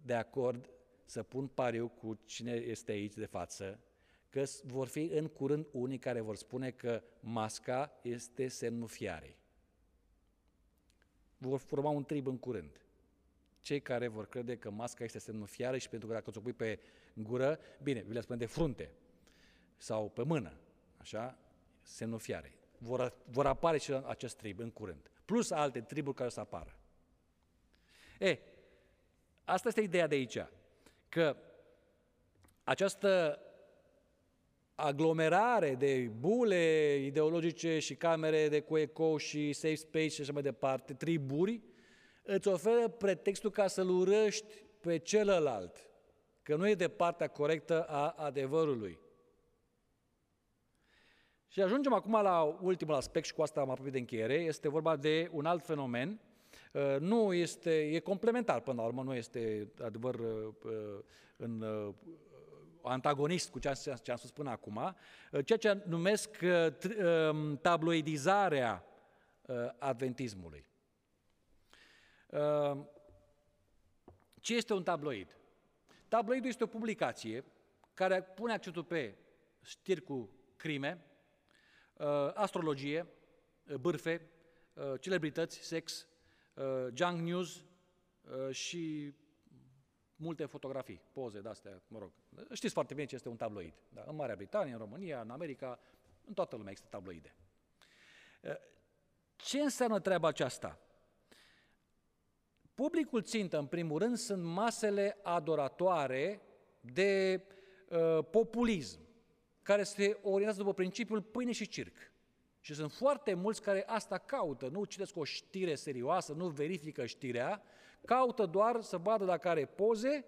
de acord să pun pariu cu cine este aici de față, că vor fi în curând unii care vor spune că masca este semnul fiarei. Vor forma un trib în curând. Cei care vor crede că masca este semnul fiarei și pentru că dacă ți-o pui pe gură, bine, vi le spune de frunte sau pe mână, așa, semnul fiarei. vor, vor apare și acest trib în curând, plus alte triburi care o să apară. E, asta este ideea de aici, că această aglomerare de bule ideologice și camere de cu eco și safe space și așa mai departe, triburi, îți oferă pretextul ca să-l urăști pe celălalt, că nu e de partea corectă a adevărului. Și ajungem acum la ultimul aspect și cu asta am apropiat de încheiere, este vorba de un alt fenomen, uh, nu este, e complementar până la urmă, nu este adevăr uh, uh, în antagonist cu ce am, ce am spus până acum, ceea ce numesc um, tabloidizarea adventismului. Ce este un tabloid? Tabloidul este o publicație care pune accentul pe știri cu crime, uh, astrologie, uh, bârfe, uh, celebrități, sex, junk news și multe fotografii, poze de-astea, mă rog. Știți foarte bine ce este un tabloid. Da? În Marea Britanie, în România, în America, în toată lumea există tabloide. Ce înseamnă treaba aceasta? Publicul țintă, în primul rând, sunt masele adoratoare de uh, populism, care se orientează după principiul pâine și circ. Și sunt foarte mulți care asta caută, nu citesc o știre serioasă, nu verifică știrea, caută doar să vadă dacă are poze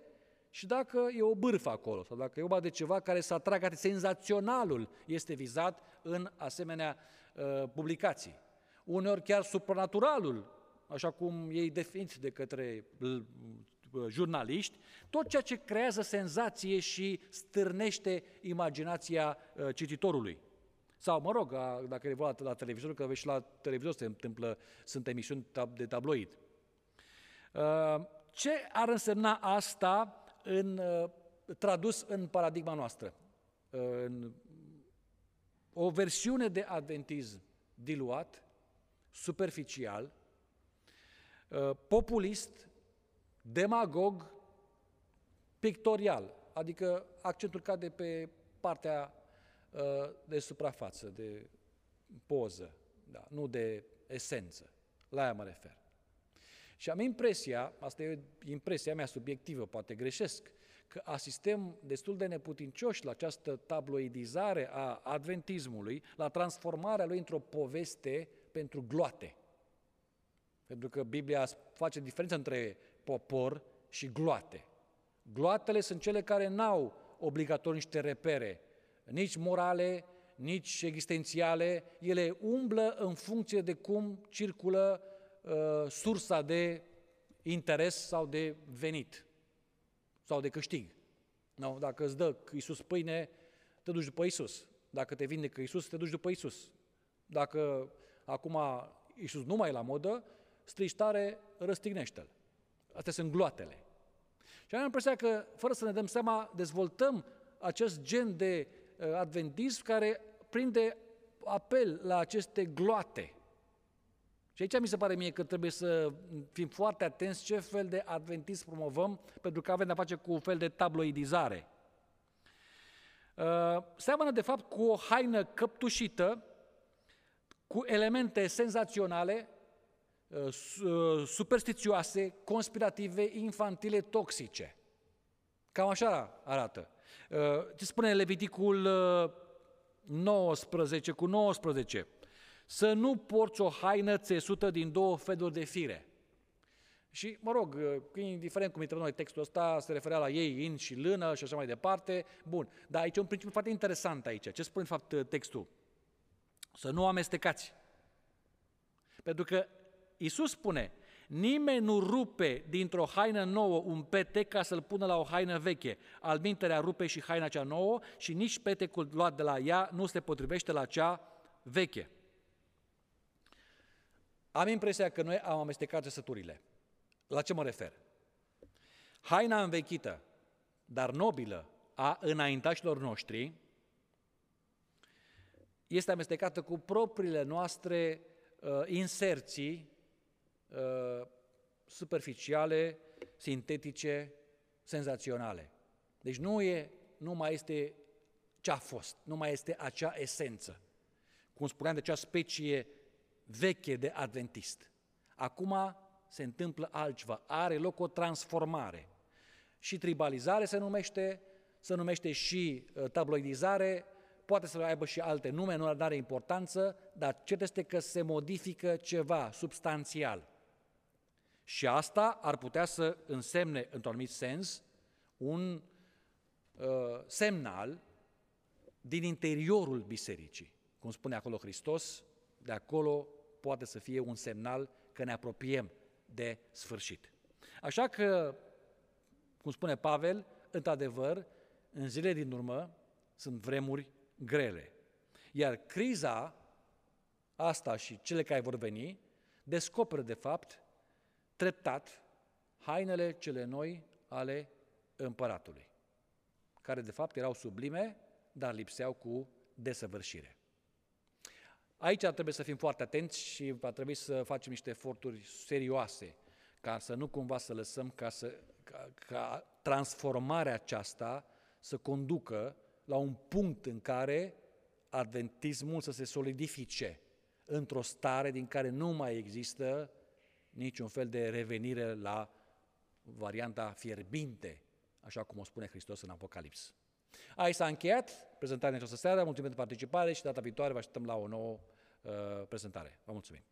și dacă e o bârfă acolo, sau dacă e vorba de ceva care să atragă, senzaționalul este vizat în asemenea uh, publicații. Uneori chiar supranaturalul așa cum ei definit de către jurnaliști, tot ceea ce creează senzație și stârnește imaginația ă, cititorului. Sau, mă rog, dacă e la, la televizor, că vezi și la televizor se întâmplă, sunt emisiuni de tabloid. Ă, ce ar însemna asta în, ă, tradus în paradigma noastră? În o versiune de adventism diluat, superficial, Uh, populist, demagog, pictorial, adică accentul cade pe partea uh, de suprafață, de poză, da, nu de esență. La aia mă refer. Și am impresia, asta e impresia mea subiectivă, poate greșesc, că asistăm destul de neputincioși la această tabloidizare a adventismului, la transformarea lui într-o poveste pentru gloate. Pentru că Biblia face diferență între popor și gloate. Gloatele sunt cele care n-au obligatoriu niște repere, nici morale, nici existențiale, ele umblă în funcție de cum circulă uh, sursa de interes sau de venit sau de câștig. No? Dacă îți dă Iisus pâine, te duci după Iisus. Dacă te vindecă Iisus, te duci după Iisus. Dacă acum Iisus nu mai e la modă, strici tare, răstignește-l. Astea sunt gloatele. Și am impresia că, fără să ne dăm seama, dezvoltăm acest gen de uh, adventism care prinde apel la aceste gloate. Și aici mi se pare mie că trebuie să fim foarte atenți ce fel de adventism promovăm, pentru că avem de-a face cu un fel de tabloidizare. Uh, seamănă de fapt cu o haină căptușită, cu elemente senzaționale, Uh, uh, superstițioase, conspirative, infantile, toxice. Cam așa arată. Uh, ce spune Leviticul 19 cu 19? Să nu porți o haină țesută din două feluri de fire. Și, mă rog, indiferent cum intrăm noi textul ăsta, se referea la ei, in și lână și așa mai departe. Bun, dar aici e un principiu foarte interesant aici. Ce spune, în fapt, textul? Să nu amestecați. Pentru că Iisus spune, nimeni nu rupe dintr-o haină nouă un pete ca să-l pună la o haină veche. Al minterea rupe și haina cea nouă și nici petecul luat de la ea nu se potrivește la cea veche. Am impresia că noi am amestecat trăsăturile. La ce mă refer? Haina învechită, dar nobilă, a înaintașilor noștri, este amestecată cu propriile noastre uh, inserții Uh, superficiale, sintetice, senzaționale. Deci nu, e, nu mai este ce a fost, nu mai este acea esență. cum spuneam, de acea specie veche de adventist. Acum se întâmplă altceva, are loc o transformare. Și tribalizare se numește, se numește și uh, tabloidizare, poate să aibă și alte nume, nu are importanță, dar cert este că se modifică ceva substanțial. Și asta ar putea să însemne, într-un anumit sens, un uh, semnal din interiorul bisericii. Cum spune acolo Hristos, de acolo poate să fie un semnal că ne apropiem de sfârșit. Așa că, cum spune Pavel, într-adevăr, în zile din urmă sunt vremuri grele. Iar criza asta și cele care vor veni descoperă, de fapt, treptat hainele cele noi ale împăratului, care de fapt erau sublime, dar lipseau cu desăvârșire. Aici trebuie să fim foarte atenți și va trebui să facem niște eforturi serioase ca să nu cumva să lăsăm ca, să, ca, ca transformarea aceasta să conducă la un punct în care adventismul să se solidifice într-o stare din care nu mai există niciun fel de revenire la varianta fierbinte, așa cum o spune Hristos în Apocalips. Aici s-a încheiat prezentarea în această seară, mulțumim pentru participare și data viitoare vă așteptăm la o nouă uh, prezentare. Vă mulțumim!